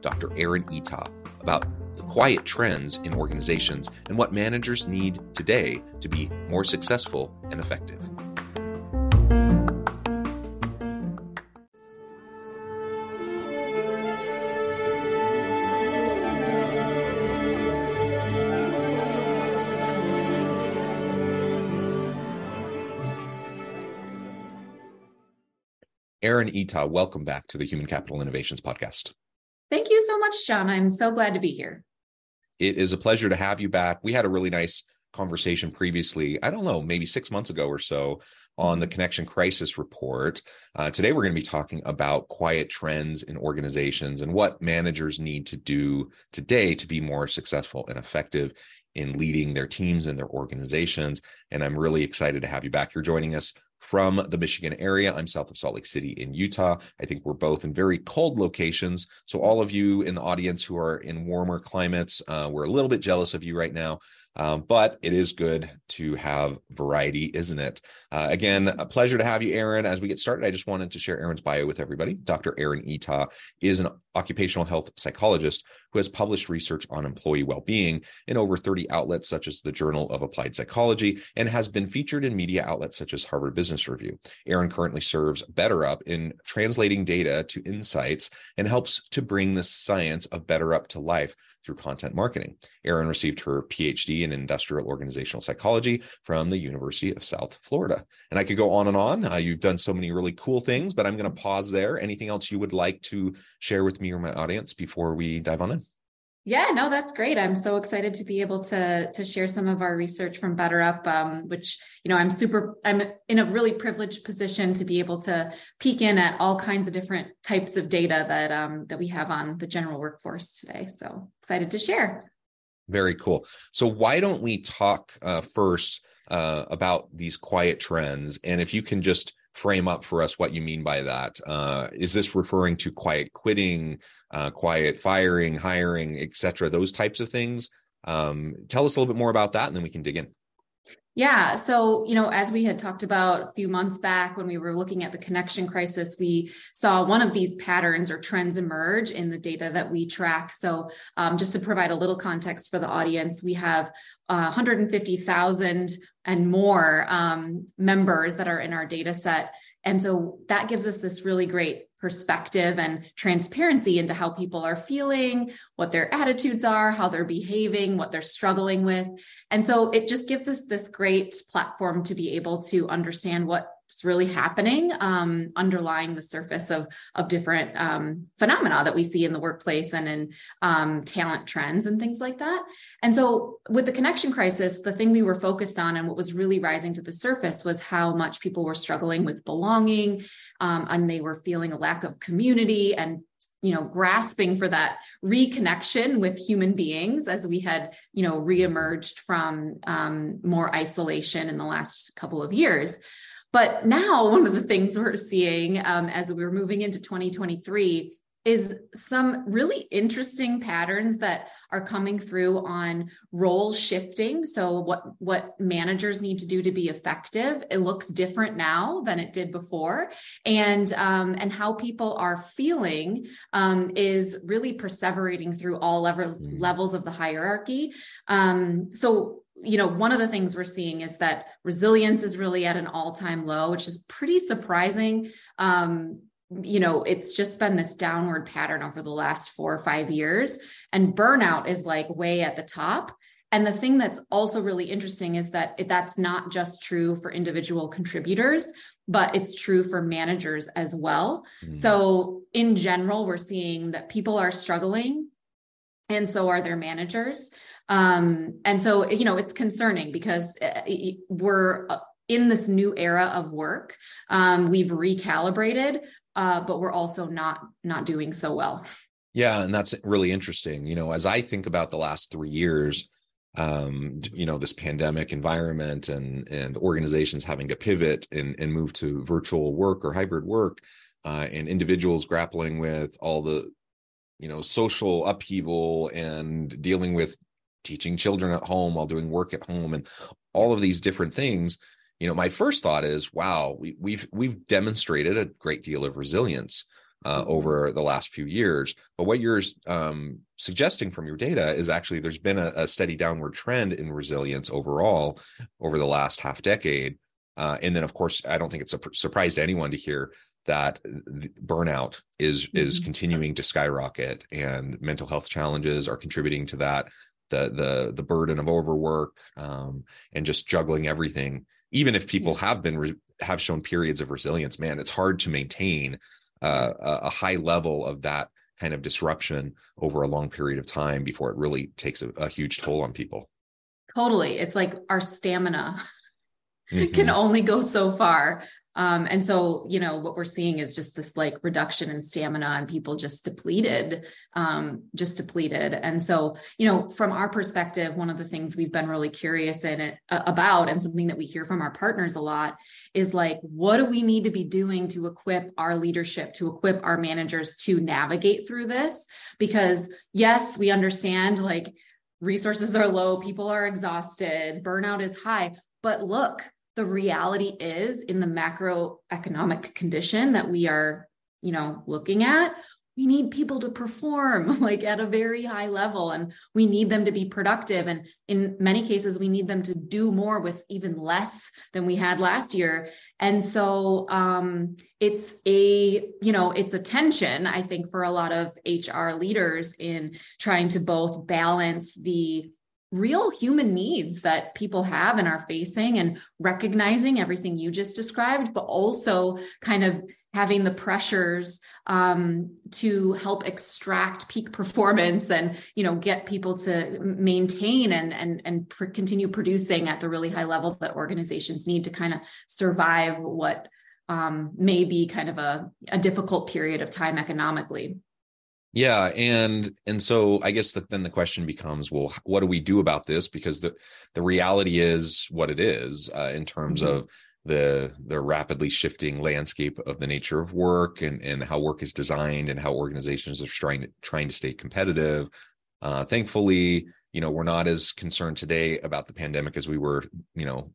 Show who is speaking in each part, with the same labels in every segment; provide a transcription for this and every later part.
Speaker 1: Dr. Erin Eatough about the quiet trends in organizations and what managers need today to be more successful and effective. Erin Eatough, welcome back to the Human Capital Innovations Podcast.
Speaker 2: Much, John. I'm so glad to be here.
Speaker 1: It is a pleasure to have you back. We had a really nice conversation previously, I don't know, maybe six months ago or so, on the mm-hmm. Connection Crisis Report. Uh, today, we're going to be talking about quiet trends in organizations and what managers need to do today to be more successful and effective in leading their teams and their organizations. And I'm really excited to have you back. You're joining us from the Michigan area. I'm south of Salt Lake City in Utah. I think we're both in very cold locations. So, all of you in the audience who are in warmer climates, uh, we're a little bit jealous of you right now. Um, but it is good to have variety, isn't it? Uh, again, a pleasure to have you, Erin. As we get started, I just wanted to share Erin's bio with everybody. Dr. Erin Eatough is an occupational health psychologist who has published research on employee well being in over 30 outlets, such as the Journal of Applied Psychology, and has been featured in media outlets such as Harvard Business Review. Erin currently serves BetterUp in translating data to insights and helps to bring the science of BetterUp to life through content marketing. Erin received her PhD in industrial organizational psychology from the University of South Florida. And I could go on and on. Uh, you've done so many really cool things, but I'm going to pause there. Anything else you would like to share with me or my audience before we dive on in?
Speaker 2: Yeah, no, that's great. I'm so excited to be able to to share some of our research from BetterUp, um, which you know I'm super. I'm in a really privileged position to be able to peek in at all kinds of different types of data that um, that we have on the general workforce today. So excited to share.
Speaker 1: Very cool. So why don't we talk uh, first uh, about these quiet trends, and if you can just frame up for us what you mean by that. Uh, is this referring to quiet quitting, uh, quiet firing, hiring, etc., those types of things? Um, tell us a little bit more about that, and then we can dig in.
Speaker 2: Yeah. So, you know, as we had talked about a few months back when we were looking at the connection crisis, we saw one of these patterns or trends emerge in the data that we track. So, um, just to provide a little context for the audience, we have uh, 150,000 and more um, members that are in our data set. And so that gives us this really great perspective and transparency into how people are feeling, what their attitudes are, how they're behaving, what they're struggling with. And so it just gives us this great platform to be able to understand what what's really happening um, underlying the surface of of different um, phenomena that we see in the workplace and in um, talent trends and things like that. And so, with the connection crisis, the thing we were focused on and what was really rising to the surface was how much people were struggling with belonging, um, and they were feeling a lack of community and you know grasping for that reconnection with human beings as we had you know reemerged from um, more isolation in the last couple of years but now, one of the things we're seeing um, as we're moving into 2023 is some really interesting patterns that are coming through on role shifting. So what what managers need to do to be effective it looks different now than it did before. And um, and how people are feeling um, is really perseverating through all levels mm. levels of the hierarchy. Um, so you know, one of the things we're seeing is that resilience is really at an all time low, which is pretty surprising. Um, you know, it's just been this downward pattern over the last four or five years. And burnout is like way at the top. And the thing that's also really interesting is that that's not just true for individual contributors, but it's true for managers as well. Mm. So, in general, we're seeing that people are struggling and so are their managers. Um, and so, you know, it's concerning because uh, we're uh, in this new era of work. Um, we've recalibrated, uh, but we're also not not doing so well.
Speaker 1: Yeah, and that's really interesting. You know, as I think about the last three years, um, you know, this pandemic environment and and organizations having to pivot and and move to virtual work or hybrid work, uh, and individuals grappling with all the you know social upheaval and dealing with teaching children at home while doing work at home and all of these different things you know my first thought is wow we, we've we've demonstrated a great deal of resilience uh, mm-hmm. over the last few years but what you're um, suggesting from your data is actually there's been a, a, steady downward trend in resilience overall over the last half decade uh, and then of course i don't think it's a surprise to anyone to hear that burnout is mm-hmm. is continuing to skyrocket and mental health challenges are contributing to that the the the burden of overwork um, and just juggling everything even if people yeah. have been re- have shown periods of resilience man it's hard to maintain uh, a, a high level of that kind of disruption over a long period of time before it really takes a, a huge toll on people
Speaker 2: totally it's like our stamina mm-hmm. can only go so far um, and so, you know, what we're seeing is just this like reduction in stamina and people just depleted, um, just depleted. And so, you know, from our perspective, one of the things we've been really curious in it uh, about, and something that we hear from our partners a lot, is like, what do we need to be doing to equip our leadership, to equip our managers to navigate through this? Because yes, we understand like resources are low, people are exhausted, burnout is high. But look, the reality is in the macroeconomic condition that we are you know looking at we need people to perform like at a very high level and we need them to be productive. And in many cases we need them to do more with even less than we had last year. And so um, it's a you know it's a tension i think for a lot of hr leaders in trying to both balance the real human needs that people have and are facing and recognizing everything you just described but also kind of having the pressures um, to help extract peak performance and you know get people to maintain and and and pr- continue producing at the really high level that organizations need to kind of survive what um, may be kind of a, a difficult period of time economically
Speaker 1: yeah, and and so I guess that then the question becomes, well, what do we do about this? Because the the reality is what it is uh, in terms mm-hmm. of the the rapidly shifting landscape of the nature of work and and how work is designed and how organizations are trying to trying to stay competitive. Uh, thankfully, you know, we're not as concerned today about the pandemic as we were, you know,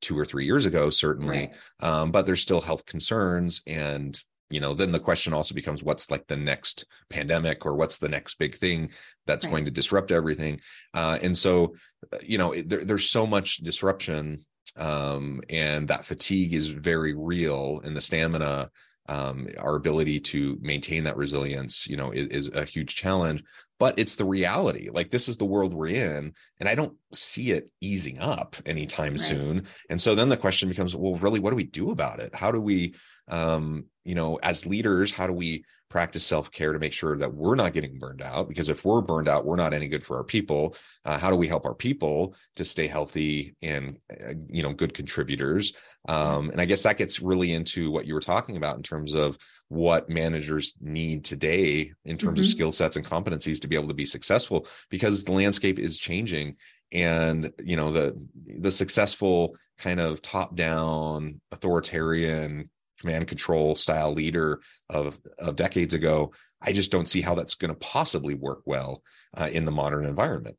Speaker 1: two or three years ago, certainly. Right. Um, but there's still health concerns and you know then the question also becomes what's like the next pandemic or what's the next big thing that's right. going to disrupt everything? Uh, and so uh, you know there, there's so much disruption um, and that fatigue is very real and the stamina um, our ability to maintain that resilience you know is, is, a huge challenge. But it's the reality. Like this is the world we're in and i don't see it easing up anytime right. soon. And so then the question becomes well really what do we do about it? How do we um, you know, as leaders, how do we practice self care to make sure that we're not getting burned out? Because if we're burned out, we're not any good for our people. Uh, how do we help our people to stay healthy and, uh, you know, good contributors? Um, and I guess that gets really into what you were talking about in terms of what managers need today in terms mm-hmm. of skill sets and competencies to be able to be successful because the landscape is changing and you know the the successful kind of top down authoritarian command control style leader of of decades ago i just don't see how that's going to possibly work well uh, in the modern environment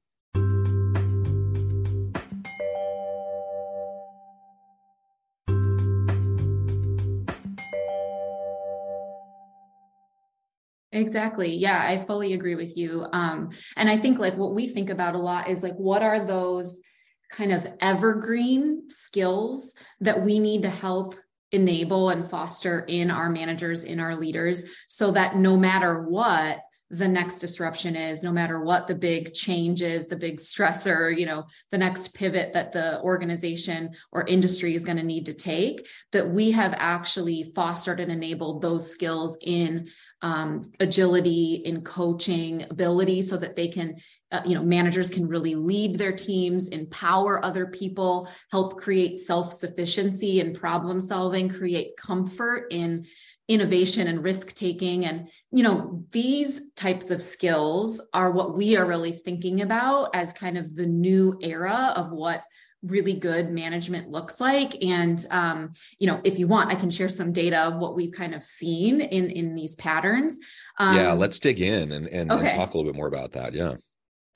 Speaker 2: Exactly. Yeah, I fully agree with you. Um, and I think like what we think about a lot is like, what are those kind of evergreen skills that we need to help enable and foster in our managers, in our leaders, so that no matter what, the next disruption is no matter what the big change is the big stressor you know the next pivot that the organization or industry is going to need to take that we have actually fostered and enabled those skills in um, agility in coaching ability so that they can uh, you know managers can really lead their teams empower other people help create self-sufficiency and problem solving create comfort in innovation and risk taking. And you know these types of skills are what we are really thinking about as kind of the new era of what really good management looks like. And um, you know if you want i can share some data of what we've kind of seen in in these patterns.
Speaker 1: Um, yeah let's dig in and, and, okay. and talk a little bit more about that. Yeah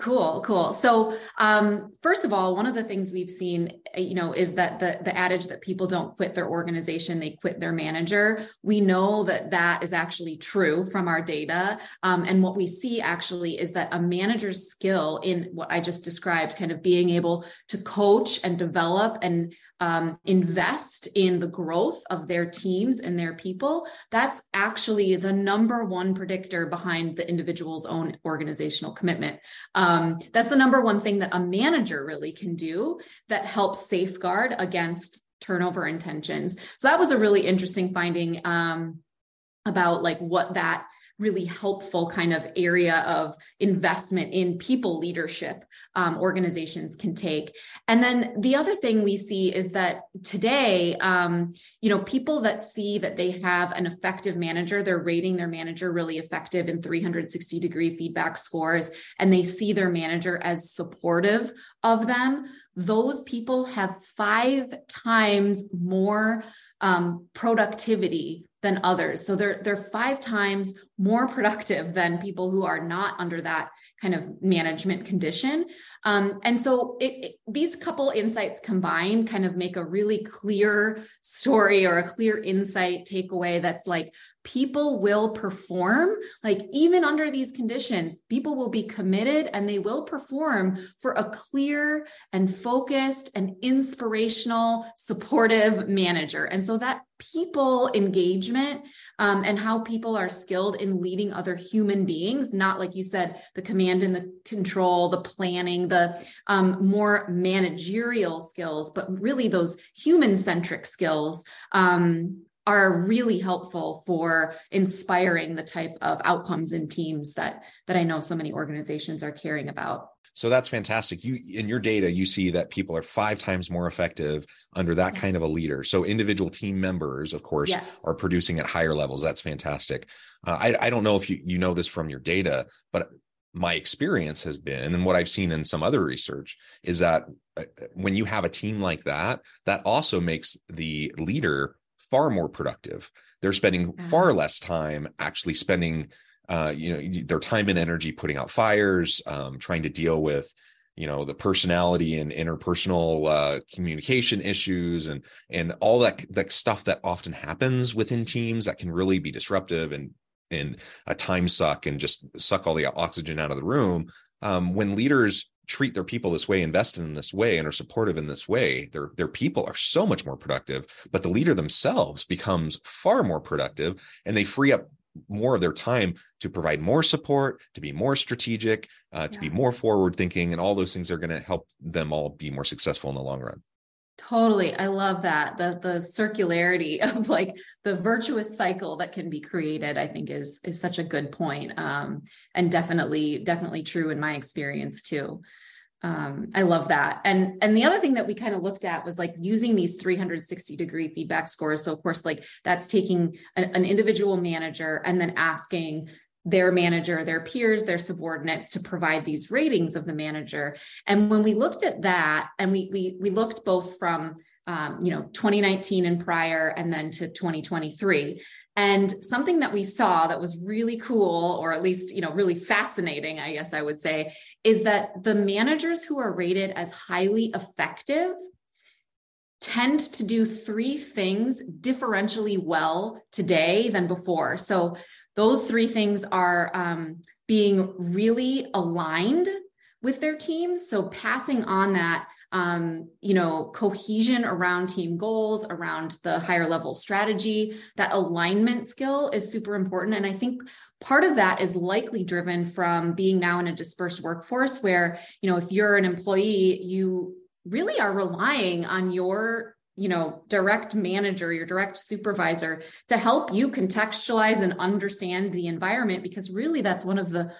Speaker 2: Cool, cool. So, um, first of all, one of the things we've seen, uh, you know, is that the the adage that people don't quit their organization, they quit their manager. We know that that is actually true from our data, um, and what we see actually is that a manager's skill in what I just described, kind of being able to coach and develop and um, invest in the growth of their teams and their people, that's actually the number one predictor behind the individual's own organizational commitment. Um, that's the number one thing that a manager really can do that helps safeguard against turnover intentions. So that was a really interesting finding um, about like what that really helpful kind of area of investment in people leadership um, organizations can take. And then the other thing we see is that today, um, you know, people that see that they have an effective manager, they're rating their manager really effective in 360 degree feedback scores, and they see their manager as supportive of them. Those people have five times more um, productivity than others. So they're they're five times more productive than people who are not under that kind of management condition. Um, and so it, it, these couple insights combined kind of make a really clear story or a clear insight takeaway that's like people will perform like even under these conditions people will be committed and they will perform for a clear and focused and inspirational supportive manager. And so that people engagement um, and how people are skilled in leading other human beings not like you said the command and the control the planning the um, more managerial skills but really those human centric skills um, are really helpful for inspiring the type of outcomes in teams that that I know so many organizations are caring about.
Speaker 1: So that's fantastic. You in your data, you see that people are five times more effective under that yes. kind of a leader. So individual team members, of course, yes. are producing at higher levels. That's fantastic. Uh, I, I don't know if you you know this from your data, but my experience has been, and what I've seen in some other research, is that uh, when you have a team like that, that also makes the leader far more productive. They're spending far less time actually spending, uh, you know, their time and energy putting out fires, um, trying to deal with, you know, the personality and interpersonal uh, communication issues and and all that that stuff that often happens within teams that can really be disruptive and and a time suck and just suck all the oxygen out of the room. Um, when leaders treat their people this way, invest in this way, and are supportive in this way, their their people are so much more productive. But the leader themselves becomes far more productive, and they free up more of their time to provide more support, to be more strategic, uh, to yeah. be more forward thinking, and all those things are going to help them all be more successful in the long run.
Speaker 2: Totally. I love that. The the circularity of like the virtuous cycle that can be created, I think is is such a good point. Um, and definitely, definitely true in my experience too. Um, I love that. And and the other thing that we kind of looked at was like using these 360 degree feedback scores. So of course, like that's taking an, an individual manager and then asking their manager, their peers, their subordinates to provide these ratings of the manager. And when we looked at that, and we we we looked both from um, you know 2019 and prior, and then to 2023. And something that we saw that was really cool, or at least you know really fascinating, I guess I would say, is that the managers who are rated as highly effective tend to do three things differentially well today than before. So those three things are um, being really aligned with their teams. So passing on that um, you know, cohesion around team goals, around the higher level strategy. That alignment skill is super important. And I think part of that is likely driven from being now in a dispersed workforce where, you know, if you're an employee, you really are relying on your you know direct manager your direct supervisor to help you contextualize and understand the environment because really that's one of the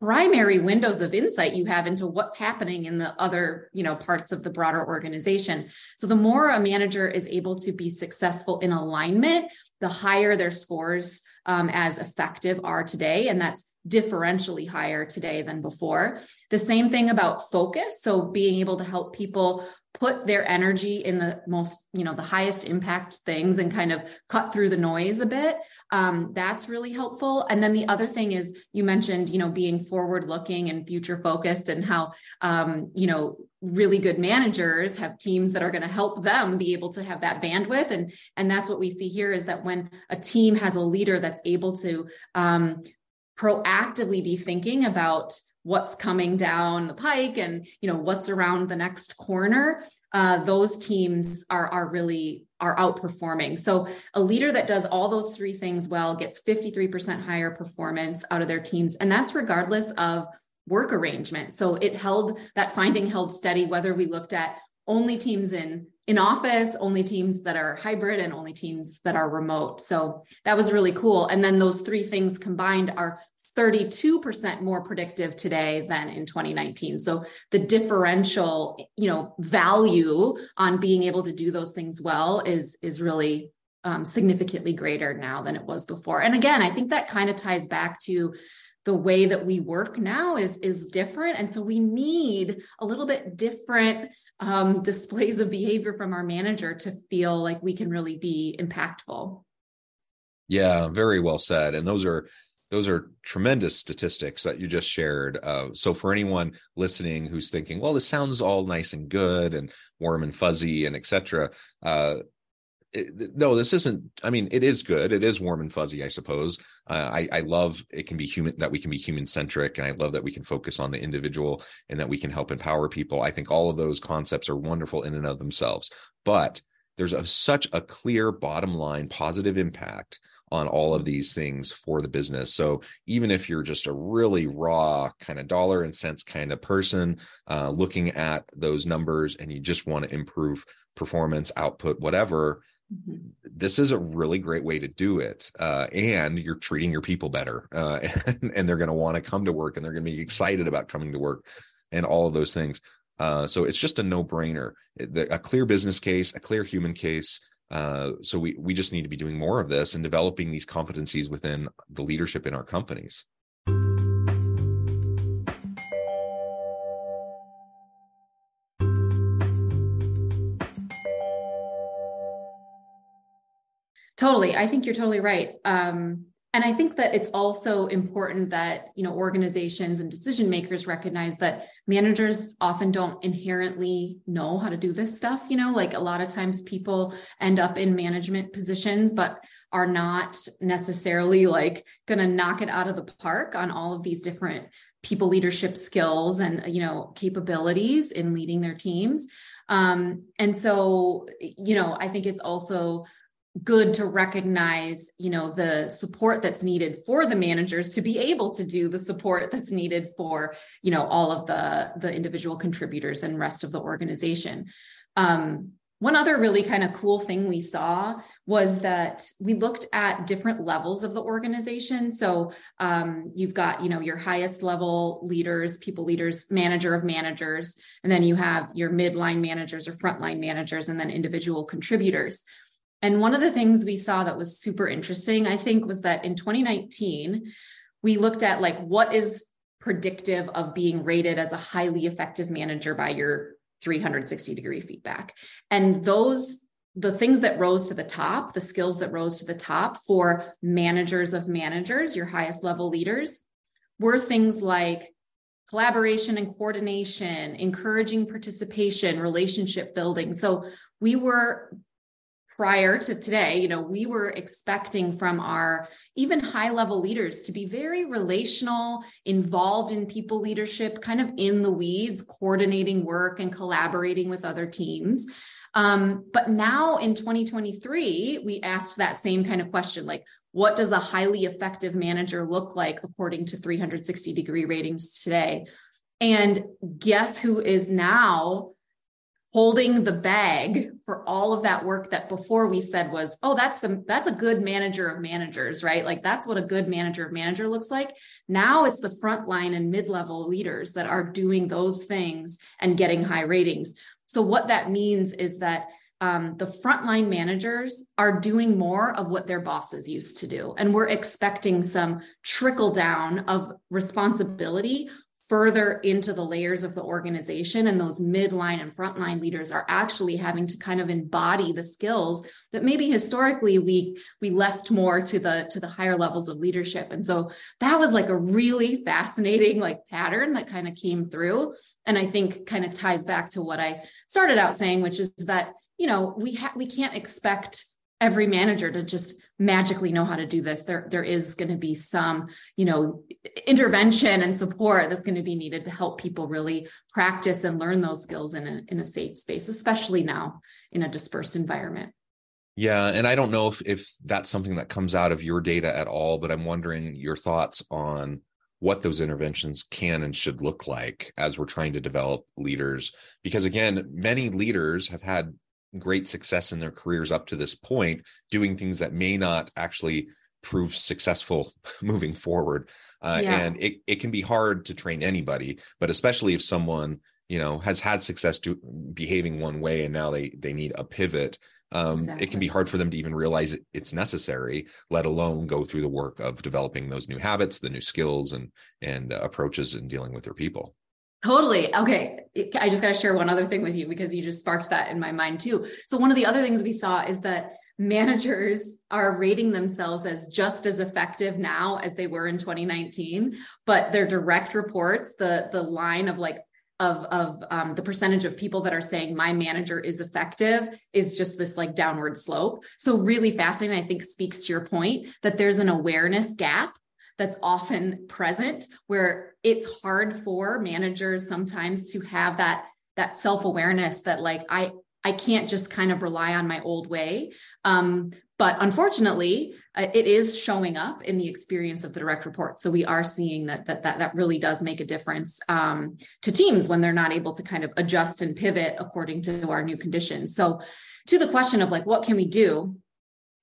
Speaker 2: primary windows of insight you have into what's happening in the other you know parts of the broader organization. So the more a manager is able to be successful in alignment the higher their scores um, as effective are today. And that's differentially higher today than before. The same thing about focus. So being able to help people put their energy in the most you know the highest impact things and kind of cut through the noise a bit um, that's really helpful. And then the other thing is you mentioned you know being forward looking and future focused and how um, you know really good managers have teams that are going to help them be able to have that bandwidth. And and that's what we see here is that when a team has a leader that's able to um, proactively be thinking about what's coming down the pike and you know what's around the next corner uh, those teams are are really are outperforming. So a leader that does all those three things well gets 53% higher performance out of their teams and that's regardless of work arrangement. So it held that finding held steady whether we looked at only teams in in office only teams that are hybrid and only teams that are remote. So that was really cool. And then those three things combined are 32% more predictive today than in 2019 so the differential you know value on being able to do those things well is is really um, significantly greater now than it was before. And again i think that kind of ties back to the way that we work now is is different. And so we need a little bit different um, displays of behavior from our manager to feel like we can really be impactful
Speaker 1: yeah very well said and those are those are tremendous statistics that you just shared. Uh, so for anyone listening who's thinking, well, this sounds all nice and good and warm and fuzzy and etc. Uh, no, this isn't. I mean, it is good. It is warm and fuzzy, I suppose. Uh, I, I love it can be human that we can be human centric, and I love that we can focus on the individual and that we can help empower people. I think all of those concepts are wonderful in and of themselves. But there's a, such a clear bottom line positive impact on all of these things for the business. So even if you're just a really raw kind of dollar and cents kind of person uh, looking at those numbers and you just want to improve performance, output, whatever, mm-hmm. this is a really great way to do it. Uh, and you're treating your people better uh, and, and they're going to want to come to work and they're going to be excited about coming to work and all of those things. Uh, so it's just a no brainer. A clear business case, a clear human case, uh, so we we just need to be doing more of this and developing these competencies within the leadership in our companies.
Speaker 2: Totally. I think you're totally right. Um, and i think that it's also important that you know organizations and decision makers recognize that managers often don't inherently know how to do this stuff you know like a lot of times people end up in management positions but are not necessarily like going to knock it out of the park on all of these different people leadership skills and you know capabilities in leading their teams um, and so you know i think it's also good to recognize you know the support that's needed for the managers to be able to do the support that's needed for you know all of the the individual contributors and rest of the organization. Um, one other really kind of cool thing we saw was that we looked at different levels of the organization. So um, you've got you know your highest level leaders people leaders manager of managers and then you have your midline managers or frontline managers and then individual contributors and one of the things we saw that was super interesting, I think, was that in 2019, we looked at like what is predictive of being rated as a highly effective manager by your 360 degree feedback. And those the things that rose to the top, the skills that rose to the top for managers of managers, your highest level leaders, were things like collaboration and coordination, encouraging participation, relationship building. So we were prior to today, you know, we were expecting from our even high level leaders to be very relational, involved in people leadership, kind of in the weeds, coordinating work and collaborating with other teams. Um, but now in 2023, we asked that same kind of question like, what does a highly effective manager look like according to 360 degree ratings today? And guess who is now holding the bag for all of that work that before we said was oh that's the that's a good manager of managers right? Like that's what a good manager of manager looks like. Now it's the frontline and mid-level leaders that are doing those things and getting high ratings. So what that means is that um, the frontline managers are doing more of what their bosses used to do. And we're expecting some trickle down of responsibility further into the layers of the organization. And those midline and frontline leaders are actually having to kind of embody the skills that maybe historically we we left more to the to the higher levels of leadership. And so that was like a really fascinating like pattern that kind of came through. And i think kind of ties back to what i started out saying which is that you know we ha- we can't expect every manager to just magically know how to do this. There there is going to be some you know intervention and support that's going to be needed to help people really practice and learn those skills in a in a safe space especially now in a dispersed environment.
Speaker 1: Yeah and i don't know if if that's something that comes out of your data at all but i'm wondering your thoughts on what those interventions can and should look like as we're trying to develop leaders. Because again many leaders have had great success in their careers up to this point doing things that may not actually prove successful moving forward uh, yeah. and it, it can be hard to train anybody but especially if someone you know has had success to behaving one way and now they they need a pivot um, exactly. it can be hard for them to even realize it, it's necessary let alone go through the work of developing those new habits the new skills and and uh, approaches in dealing with their people
Speaker 2: Totally. Okay. I just got to share one other thing with you because you just sparked that in my mind too. So, one of the other things we saw is that managers are rating themselves as just as effective now as they were in 2019 but their direct reports the the line of like of of um, the percentage of people that are saying my manager is effective is just this like downward slope so really fascinating i think speaks to your point that there's an awareness gap that's often present where it's hard for managers sometimes to have that that self-awareness that like i i can't just kind of rely on my old way. Um, but unfortunately uh, it is showing up in the experience of the direct report. So we are seeing that that that, that really does make a difference um, to teams when they're not able to kind of adjust and pivot according to our new conditions. So to the question of like what can we do?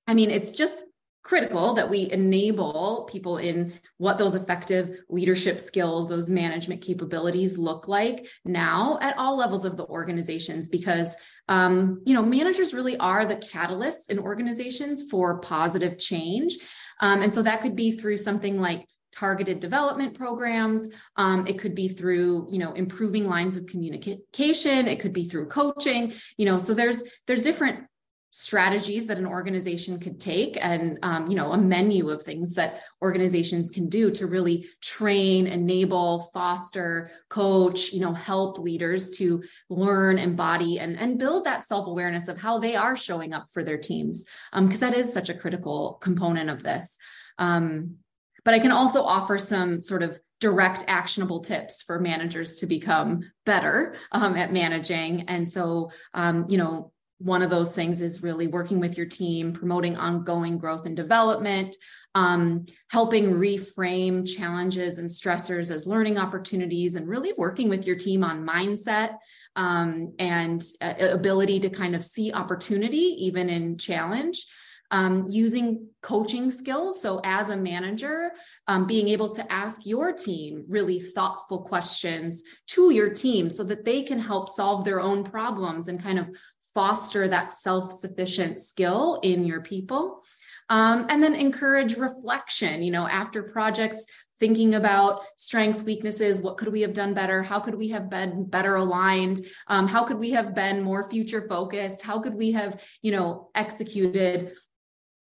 Speaker 2: I mean it's just critical that we enable people in what those effective leadership skills those management capabilities look like now at all levels of the organizations because um, you know managers really are the catalysts in organizations for positive change. Um, and so that could be through something like targeted development programs. Um, it could be through you know improving lines of communication. It could be through coaching. You know so there's there's different strategies that an organization could take and um, you know a menu of things that organizations can do to really train enable foster coach you know help leaders to learn embody and, and build that self-awareness of how they are showing up for their teams because um, that is such a critical component of this. Um, but i can also offer some sort of direct actionable tips for managers to become better um, at managing. And so um, you know one of those things is really working with your team, promoting ongoing growth and development, um, helping reframe challenges and stressors as learning opportunities, and really working with your team on mindset um, and uh, ability to kind of see opportunity even in challenge. Um, using coaching skills. So, as a manager, um, being able to ask your team really thoughtful questions to your team so that they can help solve their own problems and kind of foster that self sufficient skill in your people. Um, and then encourage reflection, you know, after projects, thinking about strengths, weaknesses, what could we have done better? How could we have been better aligned? Um, how could we have been more future focused? How could we have, you know, executed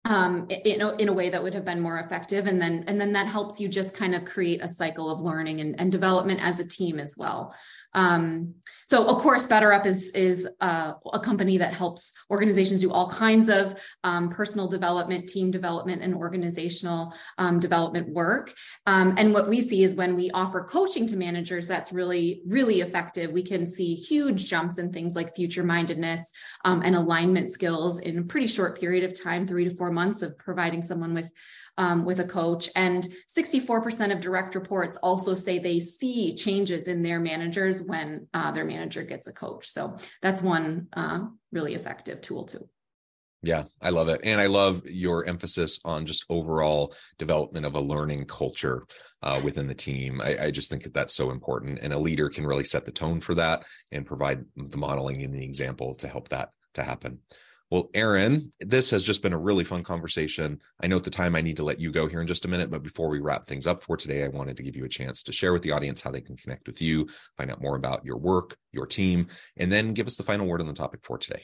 Speaker 2: um, in, a, in a way that would have been more effective and then and then that helps you just kind of create a cycle of learning and, and development as a team as well Um, so of course, BetterUp is is uh, a company that helps organizations do all kinds of um, personal development, team development, and organizational um, development work. Um, and what we see is when we offer coaching to managers, that's really really effective. We can see huge jumps in things like future mindedness um, and alignment skills in a pretty short period of time, three to four months of providing someone with um, with a coach. And 64% of direct reports also say they see changes in their managers when uh, their manager gets a coach. So that's one uh, really effective tool too.
Speaker 1: Yeah, I love it. And I love your emphasis on just overall development of a learning culture uh, within the team. I, I, just think that that's so important. And a leader can really set the tone for that and provide the modeling and the example to help that to happen. Well, Erin, this has just been a really fun conversation. I know at the time I need to let you go here in just a minute, but before we wrap things up for today, I wanted to give you a chance to share with the audience how they can connect with you, find out more about your work, your team, and then give us the final word on the topic for today.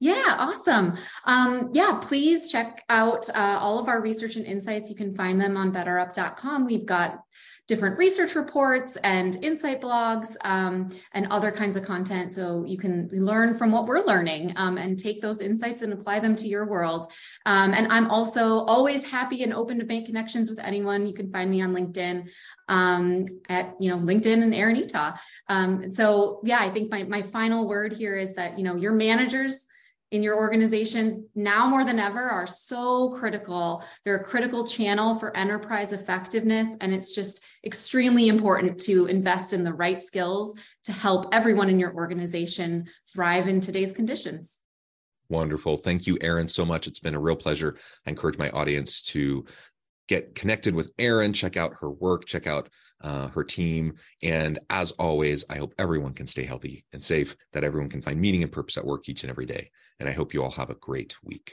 Speaker 2: Yeah, awesome. Um, yeah, please check out uh, all of our research and insights. You can find them on betterup.com. We've got different research reports and insight blogs um, and other kinds of content. So you can learn from what we're learning um, and take those insights and apply them to your world. Um, and I'm also always happy and open to make connections with anyone. You can find me on LinkedIn um, at you know LinkedIn and Erin Eatough. Um, so yeah, I think my my final word here is that you know your managers in your organizations now more than ever are so critical. They're a critical channel for enterprise effectiveness. And it's just extremely important to invest in the right skills to help everyone in your organization thrive in today's conditions.
Speaker 1: Wonderful. Thank you, Erin, so much. It's been a real pleasure. I encourage my audience to get connected with Erin, check out her work, check out uh, her team. And as always, I hope everyone can stay healthy and safe, that everyone can find meaning and purpose at work each and every day. And I hope you all have a great week.